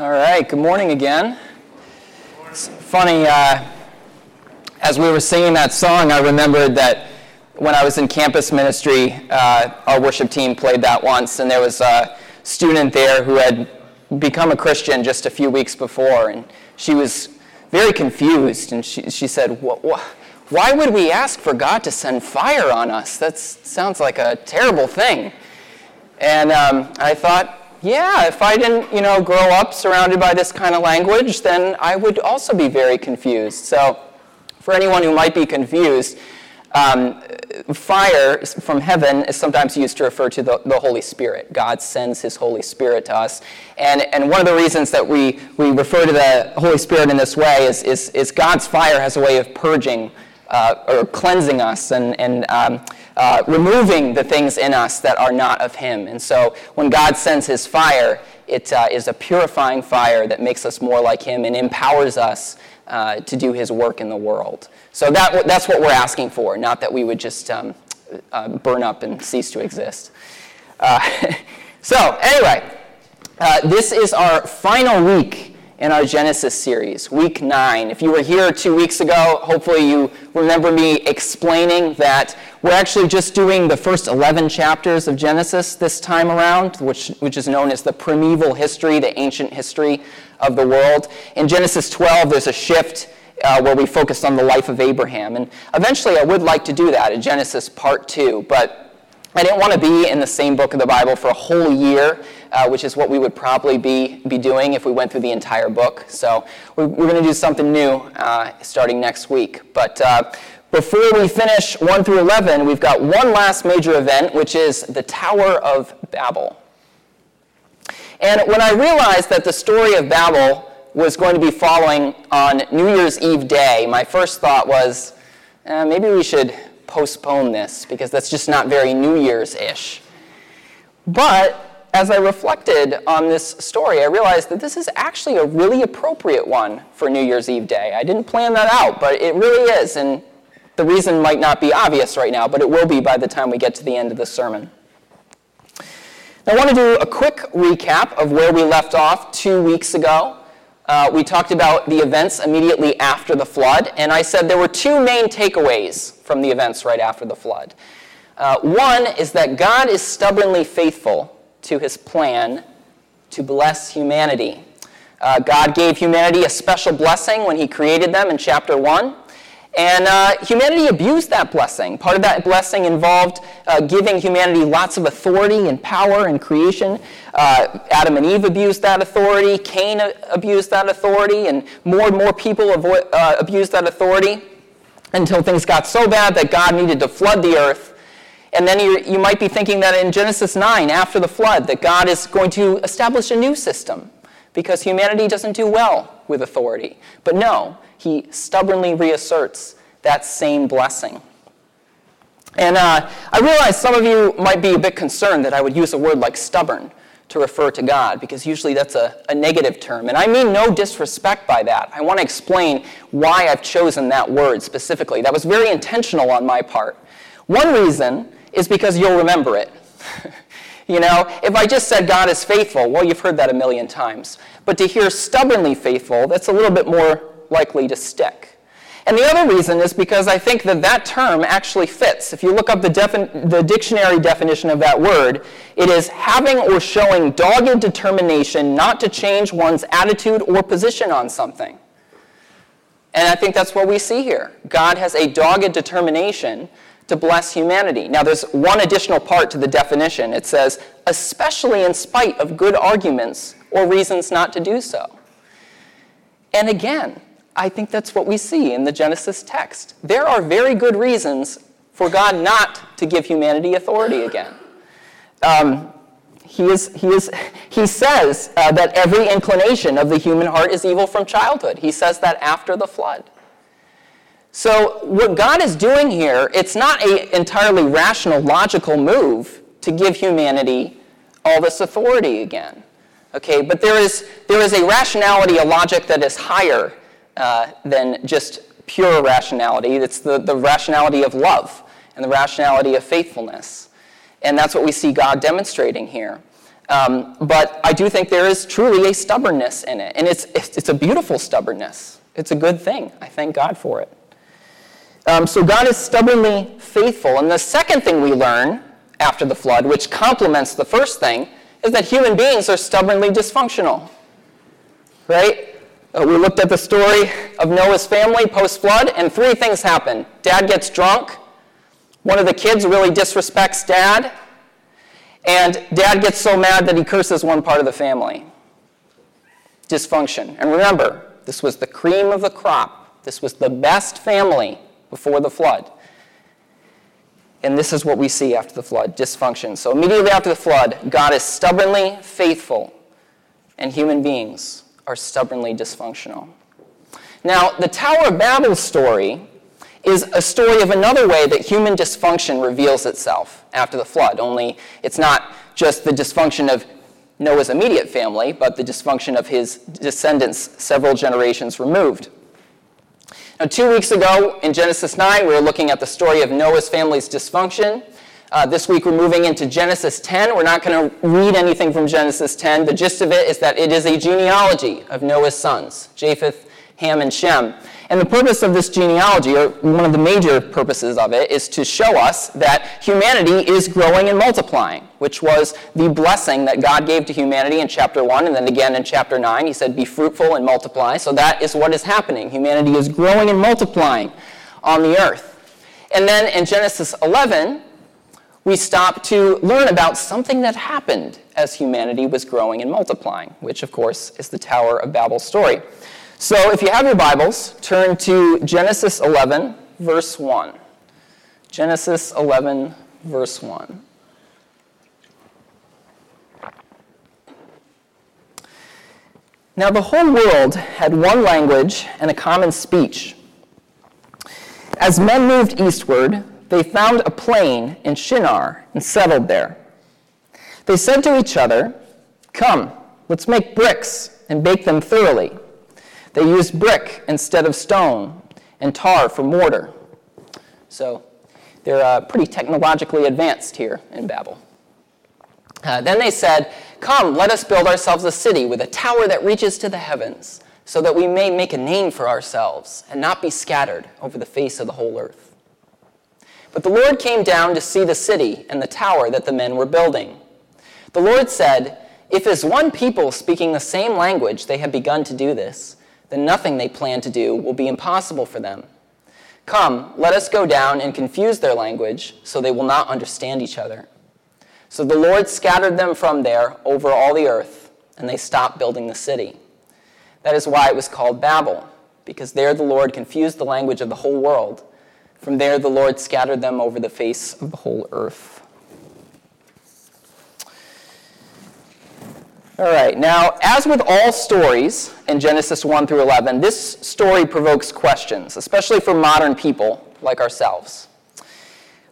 All right, good morning again. It's funny, uh, as we were singing that song, I remembered that when I was in campus ministry, uh, our worship team played that once, and there was a student there who had become a Christian just a few weeks before, and she was very confused, and she, she said, Why would we ask for God to send fire on us? That sounds like a terrible thing. And um, I thought, yeah, if I didn't, you know, grow up surrounded by this kind of language, then I would also be very confused. So, for anyone who might be confused, um, fire from heaven is sometimes used to refer to the, the, Holy Spirit. God sends His Holy Spirit to us. And, and one of the reasons that we, we refer to the Holy Spirit in this way is, is, is God's fire has a way of purging uh, or cleansing us and, and um, uh, removing the things in us that are not of Him. And so when God sends His fire, it uh, is a purifying fire that makes us more like Him and empowers us uh, to do His work in the world. So that, that's what we're asking for, not that we would just um, uh, burn up and cease to exist. Uh, so, anyway, this is our final week in our Genesis series, week nine. If you were here two weeks ago, hopefully you remember me explaining that we're actually just doing the first 11 chapters of Genesis this time around, which, which is known as the primeval history, the ancient history of the world. In Genesis 12, there's a shift uh, where we focus on the life of Abraham. And eventually I would like to do that in Genesis part two, but I didn't want to be in the same book of the Bible for a whole year, uh, which is what we would probably be, be doing if we went through the entire book. So we're, we're going to do something new uh, starting next week. But uh, before we finish 1 through 11, we've got one last major event, which is the Tower of Babel. And when I realized that the story of Babel was going to be following on New Year's Eve day, my first thought was eh, maybe we should postpone this because that's just not very New Year's ish. But as I reflected on this story, I realized that this is actually a really appropriate one for New Year's Eve day. I didn't plan that out, but it really is. And the reason might not be obvious right now, but it will be by the time we get to the end of the sermon. I want to do a quick recap of where we left off two weeks ago uh, we talked about the events immediately after the flood, and I said there were two main takeaways from the events right after the flood. Uh, one is that God is stubbornly faithful to his plan to bless humanity. Uh, God gave humanity a special blessing when he created them in chapter 1. And uh, humanity abused that blessing. Part of that blessing involved uh, giving humanity lots of authority and power in creation. Uh, Adam and Eve abused that authority. Cain abused that authority. And more and more people avoid, uh, abused that authority until things got so bad that God needed to flood the earth. And then you, you might be thinking that in Genesis 9, after the flood, that God is going to establish a new system because humanity doesn't do well with authority. But no, he stubbornly reasserts that same blessing. And uh, I realize some of you might be a bit concerned that I would use a word like stubborn to refer to God, because usually that's a, a negative term. And I mean no disrespect by that. I want to explain why I've chosen that word specifically. That was very intentional on my part. One reason is because you'll remember it. you know, if I just said God is faithful, well, you've heard that a million times. But to hear stubbornly faithful, that's a little bit more likely to stick. And the other reason is because I think that that term actually fits. If you look up the, the dictionary definition of that word, it is having or showing dogged determination not to change one's attitude or position on something. And I think that's what we see here. God has a dogged determination to bless humanity. Now, there's one additional part to the definition. It says, especially in spite of good arguments or reasons not to do so. And again, I think that's what we see in the Genesis text. There are very good reasons for God not to give humanity authority again. Um, he, is, he, is, he says uh, that every inclination of the human heart is evil from childhood. He says that after the flood. So, what God is doing here, it's not an entirely rational, logical move to give humanity all this authority again. Okay, but there is, there is a rationality, a logic that is higher uh, than just pure rationality. It's the, the rationality of love and the rationality of faithfulness. And that's what we see God demonstrating here. Um, but I do think there is truly a stubbornness in it. And it's, it's, it's a beautiful stubbornness. It's a good thing. I thank God for it. Um, so God is stubbornly faithful. And the second thing we learn after the flood, which complements the first thing, is that human beings are stubbornly dysfunctional. Right? Uh, we looked at the story of Noah's family post flood, and three things happen. Dad gets drunk, one of the kids really disrespects dad, and dad gets so mad that he curses one part of the family. Dysfunction. And remember, this was the cream of the crop. This was the best family before the flood. And this is what we see after the flood dysfunction. So, immediately after the flood, God is stubbornly faithful, and human beings are stubbornly dysfunctional. Now, the Tower of Babel story is a story of another way that human dysfunction reveals itself after the flood, only it's not just the dysfunction of Noah's immediate family, but the dysfunction of his descendants several generations removed. Now, two weeks ago in Genesis 9, we were looking at the story of Noah's family's dysfunction. Uh, this week we're moving into Genesis 10. We're not going to read anything from Genesis 10. The gist of it is that it is a genealogy of Noah's sons, Japheth, Ham, and Shem. And the purpose of this genealogy, or one of the major purposes of it, is to show us that humanity is growing and multiplying, which was the blessing that God gave to humanity in chapter 1 and then again in chapter 9. He said, Be fruitful and multiply. So that is what is happening. Humanity is growing and multiplying on the earth. And then in Genesis 11, we stop to learn about something that happened as humanity was growing and multiplying, which, of course, is the Tower of Babel story. So if you have your Bibles, turn to Genesis 11, verse 1. Genesis 11, verse 1. Now the whole world had one language and a common speech. As men moved eastward, they found a plain in Shinar and settled there. They said to each other, Come, let's make bricks and bake them thoroughly. They used brick instead of stone and tar for mortar. So they're uh, pretty technologically advanced here in Babel. Uh, then they said, Come, let us build ourselves a city with a tower that reaches to the heavens, so that we may make a name for ourselves and not be scattered over the face of the whole earth. But the Lord came down to see the city and the tower that the men were building. The Lord said, If as one people speaking the same language they have begun to do this, then nothing they plan to do will be impossible for them. Come, let us go down and confuse their language, so they will not understand each other. So the Lord scattered them from there over all the earth, and they stopped building the city. That is why it was called Babel, because there the Lord confused the language of the whole world. From there the Lord scattered them over the face of the whole earth. All right, now, as with all stories in Genesis 1 through 11, this story provokes questions, especially for modern people like ourselves.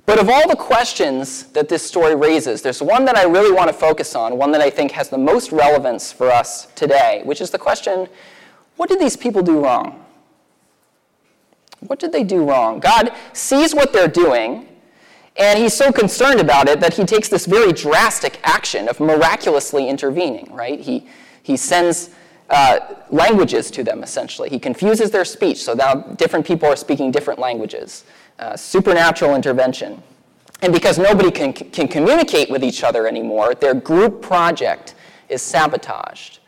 But of all the questions that this story raises, there's one that I really want to focus on, one that I think has the most relevance for us today, which is the question what did these people do wrong? What did they do wrong? God sees what they're doing, and he's so concerned about it that he takes this very drastic action of miraculously intervening, right? He, he sends uh, languages to them, essentially. He confuses their speech, so now different people are speaking different languages. Uh, supernatural intervention. And because nobody can, can communicate with each other anymore, their group project is sabotaged.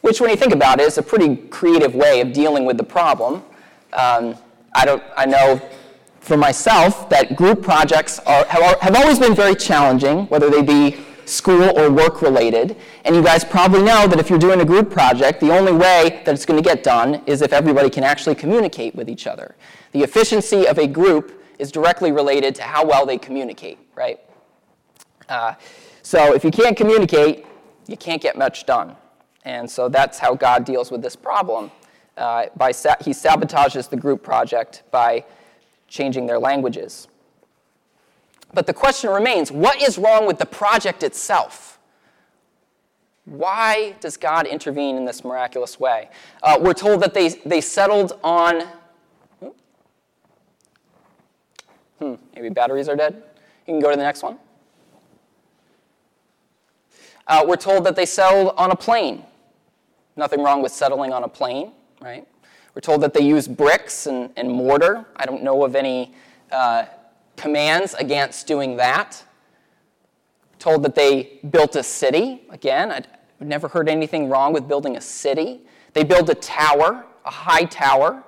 Which, when you think about it, is a pretty creative way of dealing with the problem. Um, I, don't, I know for myself that group projects are, have, have always been very challenging, whether they be school or work related. And you guys probably know that if you're doing a group project, the only way that it's going to get done is if everybody can actually communicate with each other. The efficiency of a group is directly related to how well they communicate, right? Uh, so if you can't communicate, you can't get much done. And so that's how God deals with this problem. Uh, by sa- he sabotages the group project by changing their languages. But the question remains what is wrong with the project itself? Why does God intervene in this miraculous way? Uh, we're told that they, they settled on. Hmm, maybe batteries are dead. You can go to the next one. Uh, we're told that they settled on a plain. Nothing wrong with settling on a plain, right? We're told that they use bricks and, and mortar. I don't know of any uh, commands against doing that. Told that they built a city. Again, I'd never heard anything wrong with building a city. They build a tower, a high tower.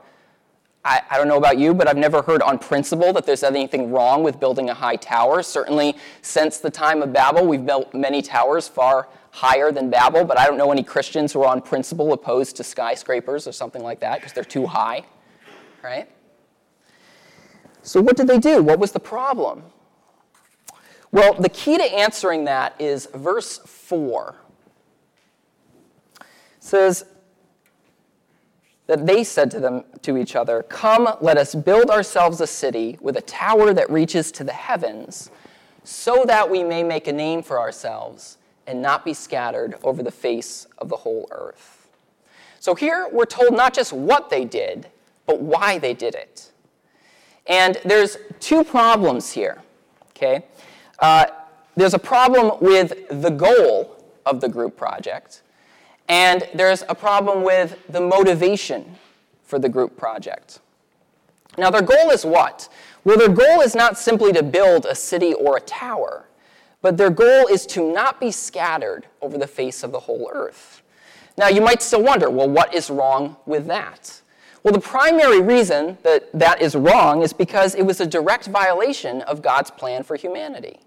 I, I, don't know about you, but I've never heard on principle that there's anything wrong with building a high tower. Certainly, since the time of Babel, we've built many towers far higher than Babel, but I don't know any Christians who are on principle opposed to skyscrapers or something like that because they're too high, right? So, what did they do? What was the problem? Well, the key to answering that is verse 4. It says, that they said to them to each other, "Come, let us build ourselves a city with a tower that reaches to the heavens, so that we may make a name for ourselves and not be scattered over the face of the whole earth." So here we're told not just what they did, but why they did it. And there's two problems here. Okay, uh, there's a problem with the goal of the group project and there's a problem with the motivation for the group project. Now, their goal is what? Well, their goal is not simply to build a city or a tower, but their goal is to not be scattered over the face of the whole earth. Now, you might still wonder well, what is wrong with that? Well, the primary reason that that is wrong is because it was a direct violation of God's plan for humanity.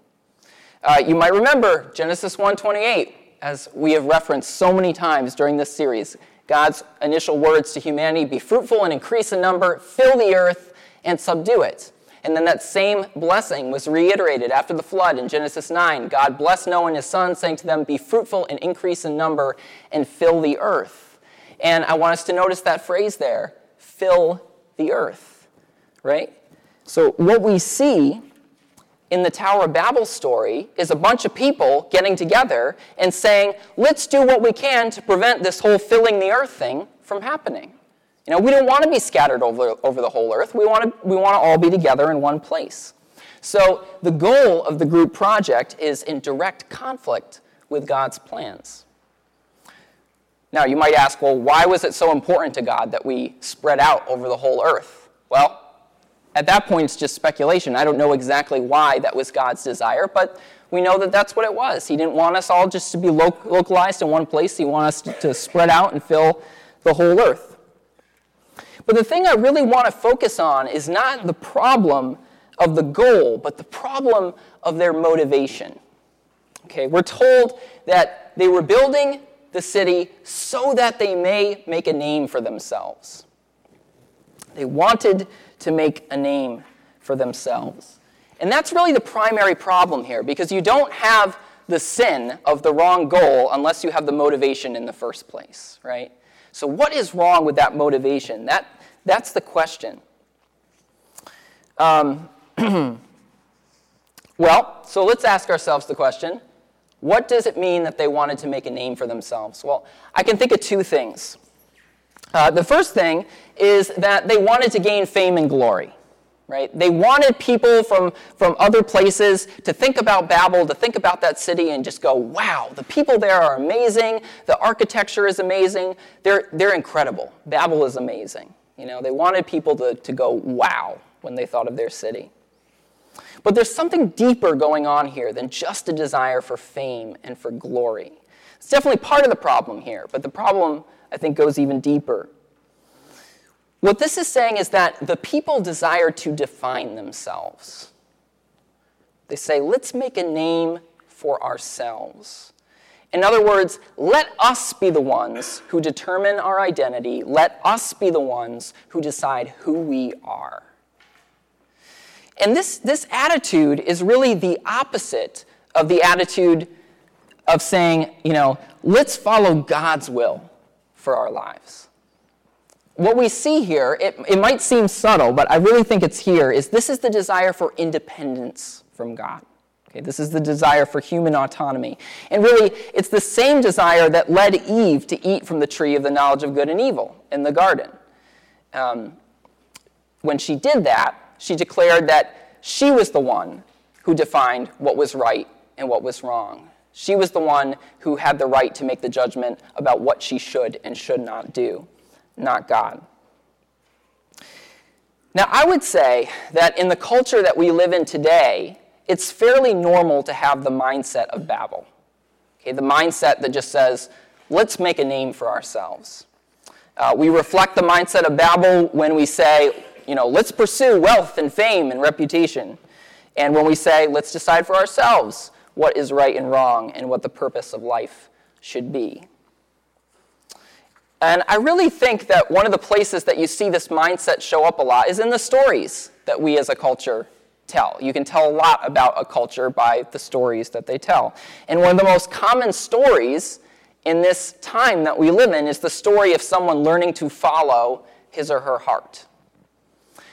Uh, you might remember Genesis 1:28 as we have referenced so many times during this series, God's initial words to humanity be fruitful and increase in number, fill the earth, and subdue it. And then that same blessing was reiterated after the flood in Genesis 9. God blessed Noah and his sons, saying to them, Be fruitful and increase in number and fill the earth. And I want us to notice that phrase there fill the earth, right? So what we see in the Tower of Babel story is a bunch of people getting together and saying, let's do what we can to prevent this whole filling the earth thing from happening. You know, we don't want to be scattered over, over the whole earth. We want, to, we want to all be together in one place. So the goal of the group project is in direct conflict with God's plans. Now, you might ask, well, why was it so important to God that we spread out over the whole earth? Well, at that point, it's just speculation. I don't know exactly why that was God's desire, but we know that that's what it was. He didn't want us all just to be lo- localized in one place, He wanted us to spread out and fill the whole earth. But the thing I really want to focus on is not the problem of the goal, but the problem of their motivation. Okay, we're told that they were building the city so that they may make a name for themselves. They wanted to make a name for themselves. And that's really the primary problem here because you don't have the sin of the wrong goal unless you have the motivation in the first place, right? So, what is wrong with that motivation? That, that's the question. Um, well, so let's ask ourselves the question what does it mean that they wanted to make a name for themselves? Well, I can think of two things. Uh, the first thing is that they wanted to gain fame and glory. Right? They wanted people from, from other places to think about Babel, to think about that city, and just go, wow, the people there are amazing. The architecture is amazing. They're, they're incredible. Babel is amazing. You know, they wanted people to, to go, wow, when they thought of their city. But there's something deeper going on here than just a desire for fame and for glory. It's definitely part of the problem here, but the problem, I think, goes even deeper. What this is saying is that the people desire to define themselves. They say, let's make a name for ourselves. In other words, let us be the ones who determine our identity. Let us be the ones who decide who we are. And this, this attitude is really the opposite of the attitude of saying, you know, let's follow God's will for our lives what we see here, it, it might seem subtle, but I really think it's here, is this is the desire for independence from God. Okay, this is the desire for human autonomy. And really, it's the same desire that led Eve to eat from the tree of the knowledge of good and evil in the garden. Um, when she did that, she declared that she was the one who defined what was right and what was wrong. She was the one who had the right to make the judgment about what she should and should not do, not God. Now, I would say that in the culture that we live in today, it's fairly normal to have the mindset of Babel. Okay, the mindset that just says, let's make a name for ourselves. Uh, we reflect the mindset of Babel when we say, you know, let's pursue wealth and fame and reputation. And when we say, let's decide for ourselves what is right and wrong and what the purpose of life should be. And I really think that one of the places that you see this mindset show up a lot is in the stories that we as a culture tell. You can tell a lot about a culture by the stories that they tell. And one of the most common stories in this time that we live in is the story of someone learning to follow his or her heart.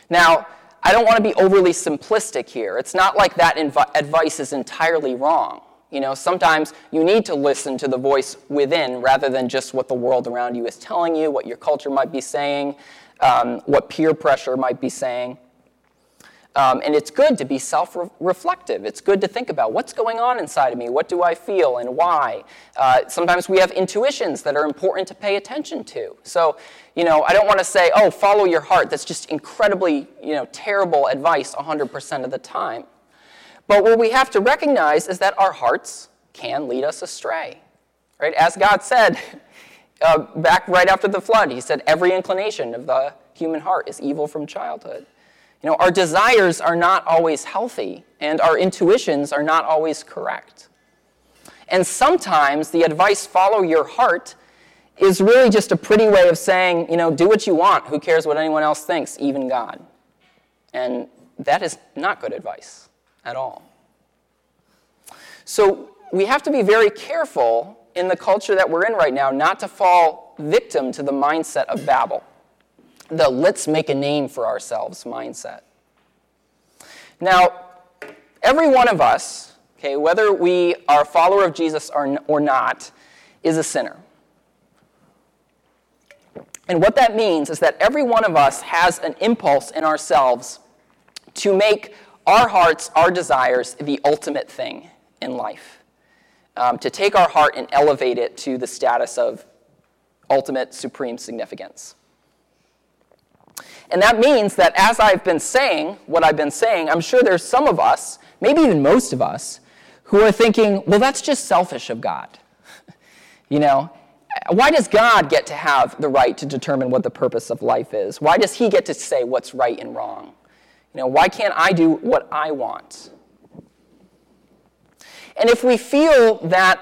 Now, I don't want to be overly simplistic here. It's not like that inv- advice is entirely wrong. You know, sometimes you need to listen to the voice within rather than just what the world around you is telling you, what your culture might be saying, um, what peer pressure might be saying. Um, and it's good to be self reflective. It's good to think about what's going on inside of me, what do I feel, and why. Uh, sometimes we have intuitions that are important to pay attention to. So, you know, I don't want to say, oh, follow your heart. That's just incredibly, you know, terrible advice 100% of the time. But what we have to recognize is that our hearts can lead us astray. Right? As God said uh, back right after the flood, He said, every inclination of the human heart is evil from childhood. You know, our desires are not always healthy, and our intuitions are not always correct. And sometimes the advice, follow your heart, is really just a pretty way of saying, you know, do what you want. Who cares what anyone else thinks, even God? And that is not good advice at all. So we have to be very careful in the culture that we're in right now not to fall victim to the mindset of Babel the let's make a name for ourselves mindset. Now, every one of us, okay, whether we are a follower of Jesus or, or not, is a sinner. And what that means is that every one of us has an impulse in ourselves to make our hearts, our desires, the ultimate thing in life. Um, to take our heart and elevate it to the status of ultimate supreme significance. And that means that as I've been saying what I've been saying, I'm sure there's some of us, maybe even most of us, who are thinking, well, that's just selfish of God. you know, why does God get to have the right to determine what the purpose of life is? Why does He get to say what's right and wrong? You know, why can't I do what I want? And if we feel that,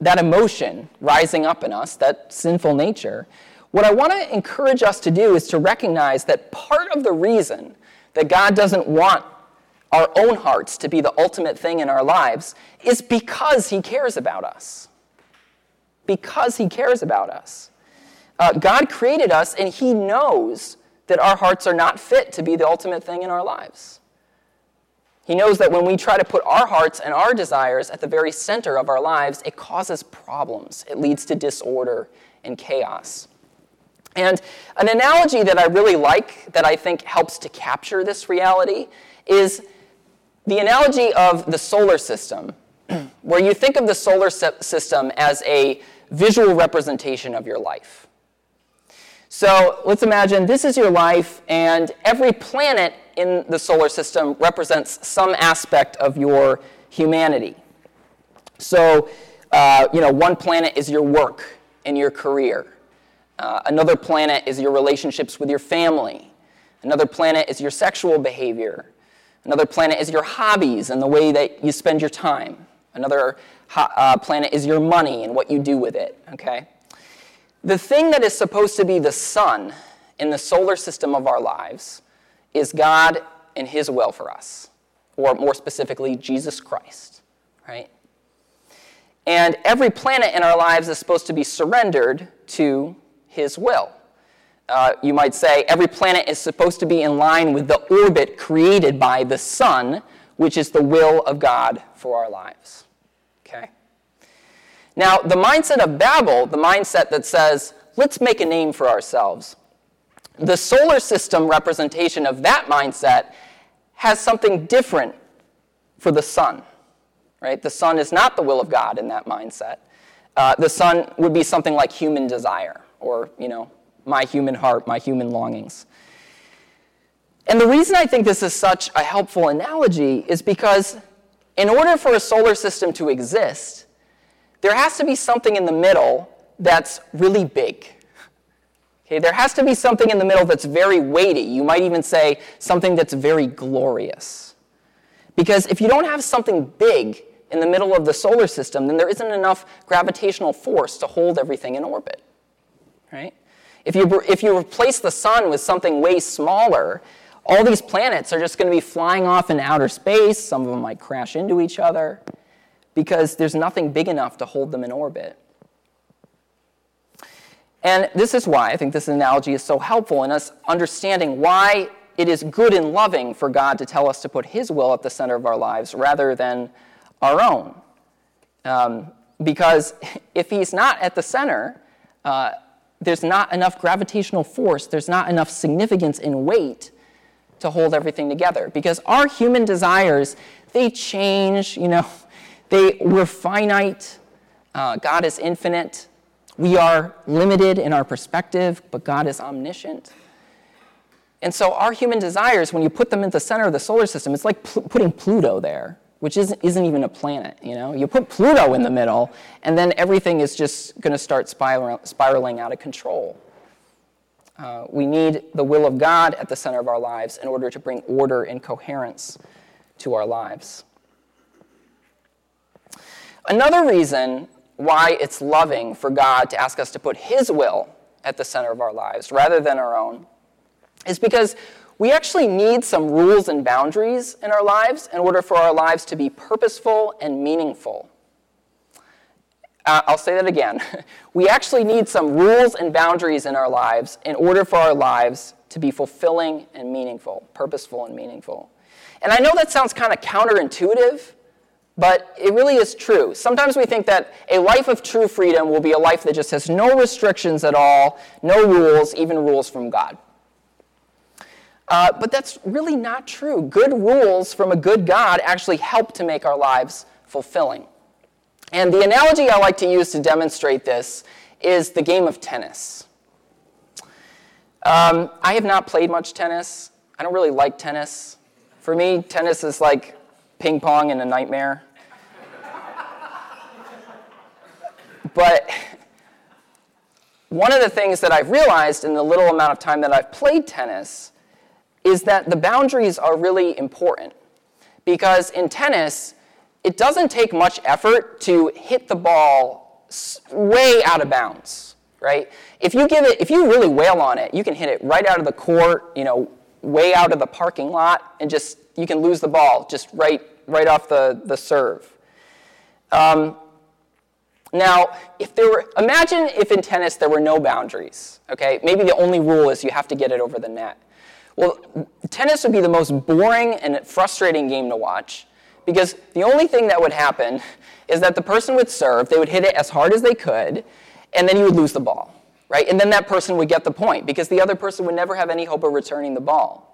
that emotion rising up in us, that sinful nature, what I want to encourage us to do is to recognize that part of the reason that God doesn't want our own hearts to be the ultimate thing in our lives is because He cares about us. Because He cares about us. Uh, God created us, and He knows that our hearts are not fit to be the ultimate thing in our lives. He knows that when we try to put our hearts and our desires at the very center of our lives, it causes problems. It leads to disorder and chaos. And an analogy that I really like, that I think helps to capture this reality, is the analogy of the solar system, where you think of the solar system as a visual representation of your life. So let's imagine this is your life, and every planet in the solar system represents some aspect of your humanity. So, uh, you know, one planet is your work and your career. Uh, another planet is your relationships with your family. Another planet is your sexual behavior. Another planet is your hobbies and the way that you spend your time. Another ho- uh, planet is your money and what you do with it, okay? The thing that is supposed to be the sun in the solar system of our lives is God and His will for us, or more specifically, Jesus Christ, right? And every planet in our lives is supposed to be surrendered to his will. Uh, you might say every planet is supposed to be in line with the orbit created by the sun, which is the will of God for our lives. Now, the mindset of Babel, the mindset that says, let's make a name for ourselves, the solar system representation of that mindset has something different for the sun. right? The sun is not the will of God in that mindset. Uh, the sun would be something like human desire, or, you know, my human heart, my human longings. And the reason I think this is such a helpful analogy is because in order for a solar system to exist, there has to be something in the middle that's really big. Okay, there has to be something in the middle that's very weighty. You might even say something that's very glorious. Because if you don't have something big in the middle of the solar system, then there isn't enough gravitational force to hold everything in orbit. Right? If you, if you replace the sun with something way smaller, all these planets are just going to be flying off in outer space. Some of them might crash into each other because there's nothing big enough to hold them in orbit. And this is why I think this analogy is so helpful in us understanding why it is good and loving for God to tell us to put His will at the center of our lives rather than our own. Um, because if He's not at the center, uh, there's not enough gravitational force, there's not enough significance in weight to hold everything together. Because our human desires, they change, you know, they, we're finite, uh, God is infinite. We are limited in our perspective, but God is omniscient. And so our human desires, when you put them in the center of the solar system, it's like pl- putting Pluto there, which isn't, isn't even a planet, you know? You put Pluto in the middle, and then everything is just going to start spiral, spiraling out of control. Uh, we need the will of God at the center of our lives in order to bring order and coherence to our lives. Another reason why it's loving for God to ask us to put His will at the center of our lives rather than our own is because we actually need some rules and boundaries in our lives in order for our lives to be purposeful and meaningful. Uh, I'll say that again. we actually need some rules and boundaries in our lives in order for our lives to be fulfilling and meaningful, purposeful and meaningful. And I know that sounds kind of counterintuitive but it really is true. Sometimes we think that a life of true freedom will be a life that just has no restrictions at all, no rules, even rules from God. Uh, but that's really not true. Good rules from a good God actually help to make our lives fulfilling. And the analogy I like to use to demonstrate this is the game of tennis. Um, I have not played much tennis. I don't really like tennis. For me, tennis is like ping pong and a nightmare. but one of the things that I've realized in the little amount of time that I've played tennis is that the boundaries are really important. Because in tennis, it doesn't take much effort to hit the ball way out of bounds, right? If you give it, if you really wail on it, you can hit it right out of the court, you know, way out of the parking lot, and just you can lose the ball just right, right off the, the serve. Um, now, if there were, imagine if in tennis there were no boundaries, okay? Maybe the only rule is you have to get it over the net. Well, tennis would be the most boring and frustrating game to watch because the only thing that would happen is that the person would serve, they would hit it as hard as they could, and then you would lose the ball, right? And then that person would get the point because the other person would never have any hope of returning the ball.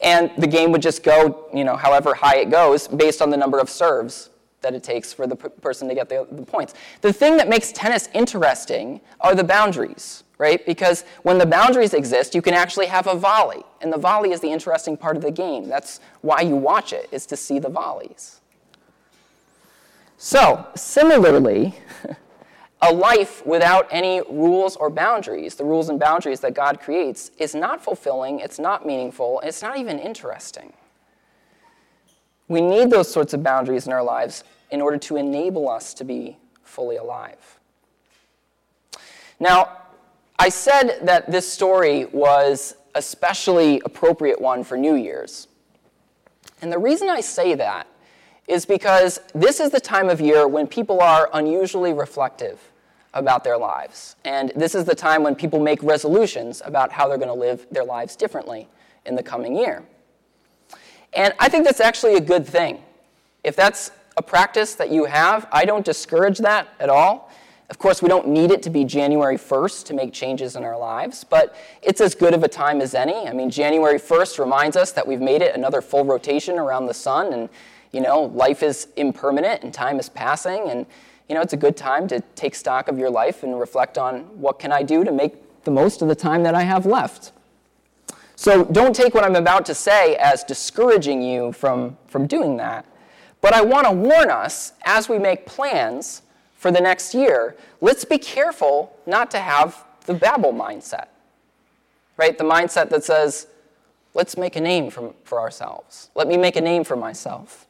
And the game would just go, you know, however high it goes based on the number of serves that it takes for the p- person to get the, the points. The thing that makes tennis interesting are the boundaries, right? Because when the boundaries exist, you can actually have a volley. And the volley is the interesting part of the game. That's why you watch it, is to see the volleys. So, similarly, a life without any rules or boundaries, the rules and boundaries that God creates, is not fulfilling, it's not meaningful, it's not even interesting. We need those sorts of boundaries in our lives in order to enable us to be fully alive. Now, I said that this story was especially appropriate one for New Year's. And the reason I say that is because this is the time of year when people are unusually reflective about their lives. And this is the time when people make resolutions about how they're going to live their lives differently in the coming year. And I think that's actually a good thing. If that's a practice that you have, I don't discourage that at all. Of course, we don't need it to be January 1st to make changes in our lives, but it's as good of a time as any. I mean, January 1st reminds us that we've made it another full rotation around the sun, and You know, life is impermanent and time is passing, and you know, it's a good time to take stock of your life and reflect on what can I do to make the most of the time that I have left. So don't take what I'm about to say as discouraging you from, from doing that. But I want to warn us as we make plans for the next year, let's be careful not to have the Babel mindset. Right? The mindset that says, let's make a name for, for ourselves. Let me make a name for myself.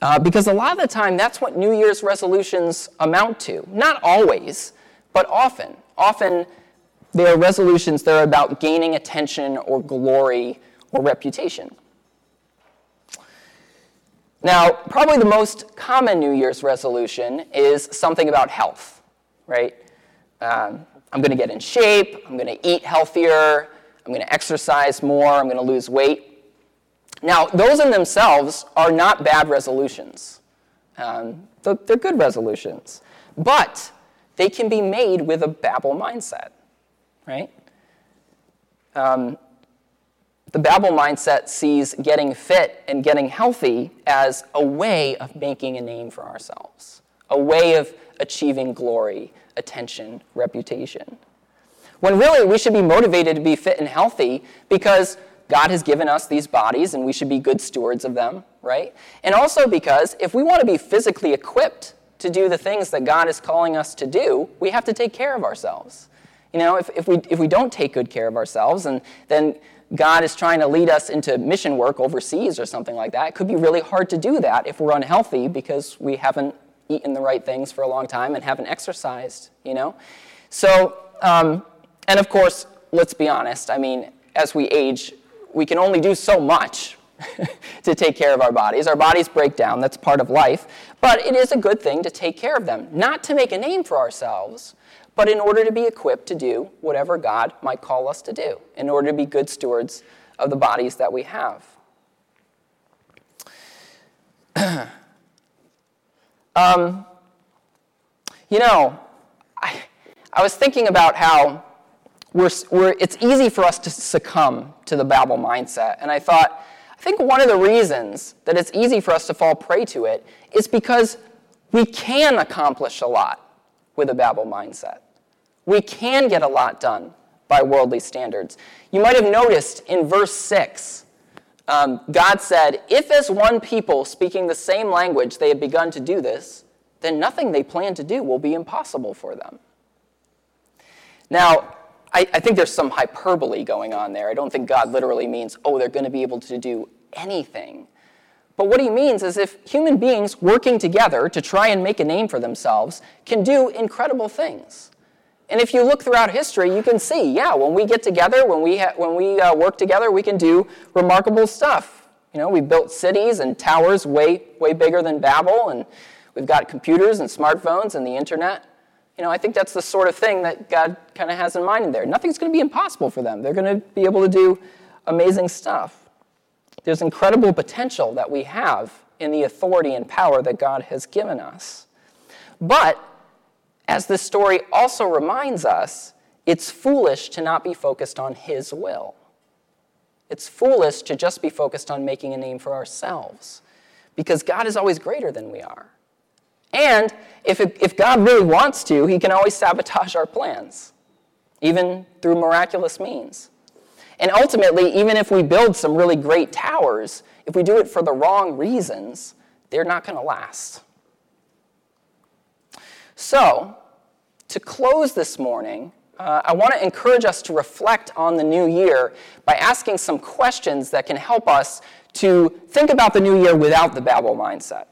Uh, because a lot of the time, that's what New Year's resolutions amount to. Not always, but often. Often, they are resolutions that are about gaining attention or glory or reputation. Now, probably the most common New Year's resolution is something about health, right? Um, I'm going to get in shape, I'm going to eat healthier, I'm going to exercise more, I'm going to lose weight. Now, those in themselves are not bad resolutions. Um, they're good resolutions. But they can be made with a Babel mindset, right? Um, the Babel mindset sees getting fit and getting healthy as a way of making a name for ourselves, a way of achieving glory, attention, reputation. When really we should be motivated to be fit and healthy because God has given us these bodies and we should be good stewards of them, right? And also because if we want to be physically equipped to do the things that God is calling us to do, we have to take care of ourselves. You know, if, if, we, if we don't take good care of ourselves, and then God is trying to lead us into mission work overseas or something like that, it could be really hard to do that if we're unhealthy because we haven't eaten the right things for a long time and haven't exercised, you know? So, um, and of course, let's be honest, I mean, as we age, we can only do so much to take care of our bodies. Our bodies break down, that's part of life. But it is a good thing to take care of them, not to make a name for ourselves, but in order to be equipped to do whatever God might call us to do, in order to be good stewards of the bodies that we have. um, you know, I, I was thinking about how we're, we're, it's easy for us to succumb to the Babel mindset. And I thought, I think one of the reasons that it's easy for us to fall prey to it is because we can accomplish a lot with a Babel mindset we can get a lot done by worldly standards. You might have noticed in verse 6, um, God said, If as one people speaking the same language they have begun to do this, then nothing they plan to do will be impossible for them. Now, I, I think there's some hyperbole going on there. I don't think God literally means, oh, they're going to be able to do anything. But what he means is if human beings working together to try and make a name for themselves can do incredible things. And if you look throughout history, you can see, yeah, when we get together, when we, ha- when we uh, work together, we can do remarkable stuff. You know, we built cities and towers way, way bigger than Babel, and we've got computers and smartphones and the internet. You know, I think that's the sort of thing that God kind of has in mind in there. Nothing's going to be impossible for them. They're going to be able to do amazing stuff. There's incredible potential that we have in the authority and power that God has given us. But as this story also reminds us, it's foolish to not be focused on His will. It's foolish to just be focused on making a name for ourselves because God is always greater than we are. And if, it, if God really wants to, He can always sabotage our plans, even through miraculous means. And ultimately, even if we build some really great towers, if we do it for the wrong reasons, they're not going to last. So, to close this morning, uh, I want to encourage us to reflect on the new year by asking some questions that can help us to think about the new year without the Babel mindset.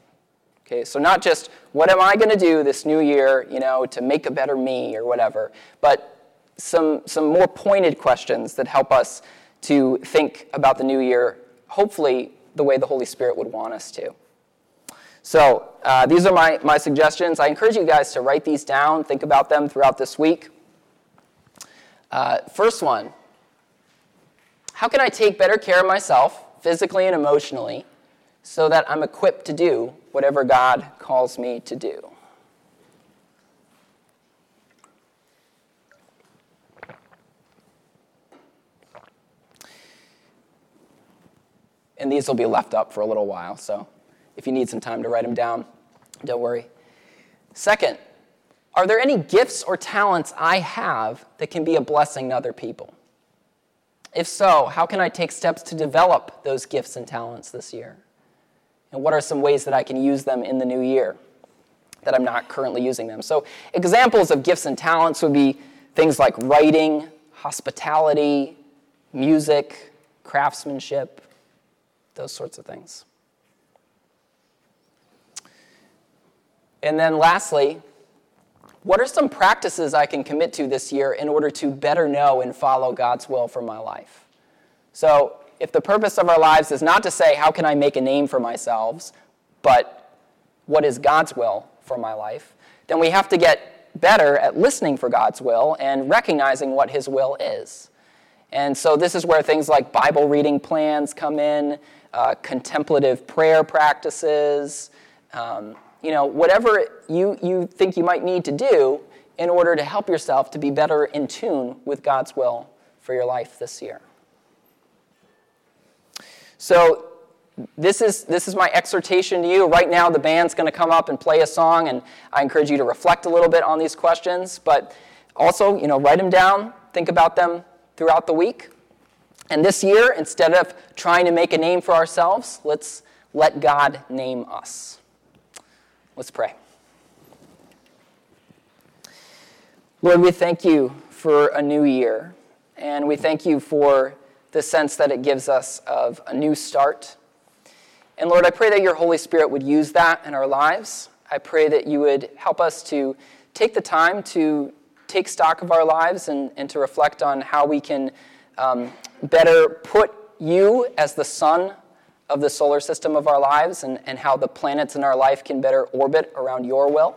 Okay, so not just what am I going to do this new year, you know, to make a better me or whatever, but some, some more pointed questions that help us to think about the new year, hopefully the way the Holy Spirit would want us to. So uh, these are my, my suggestions. I encourage you guys to write these down, think about them throughout this week. Uh, first one How can I take better care of myself, physically and emotionally, so that I'm equipped to do whatever God calls me to do? And these will be left up for a little while, so if you need some time to write them down, don't worry. Second, are there any gifts or talents I have that can be a blessing to other people? If so, how can I take steps to develop those gifts and talents this year? And what are some ways that I can use them in the new year that I'm not currently using them? So, examples of gifts and talents would be things like writing, hospitality, music, craftsmanship, those sorts of things. And then lastly, what are some practices I can commit to this year in order to better know and follow God's will for my life? So, if the purpose of our lives is not to say, how can I make a name for myself, but what is God's will for my life, then we have to get better at listening for God's will and recognizing what His will is. And so, this is where things like Bible reading plans come in, uh, contemplative prayer practices, um, you know, whatever you, you think you might need to do in order to help yourself to be better in tune with God's will for your life this year. So, this is, this is my exhortation to you. Right now, the band's going to come up and play a song, and I encourage you to reflect a little bit on these questions. But also, you know, write them down, think about them throughout the week. And this year, instead of trying to make a name for ourselves, let's let God name us. Let's pray. Lord, we thank you for a new year, and we thank you for the sense that it gives us of a new start. And Lord, I pray that your Holy Spirit would use that in our lives. I pray that you would help us to take the time to take stock of our lives and, and to reflect on how we can um, better put you as the sun of the solar system of our lives and, and how the planets in our life can better orbit around your will.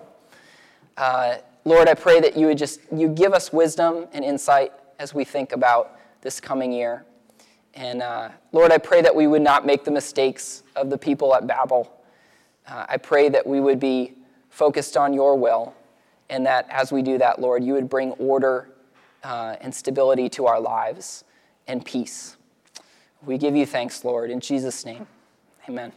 Uh, Lord, I pray that you would just you give us wisdom and insight as we think about this coming year. And uh, Lord, I pray that we would not make the mistakes of the people at Babel. Uh, I pray that we would be focused on your will, and that as we do that, Lord, you would bring order uh, and stability to our lives and peace. We give you thanks, Lord. In Jesus' name, amen.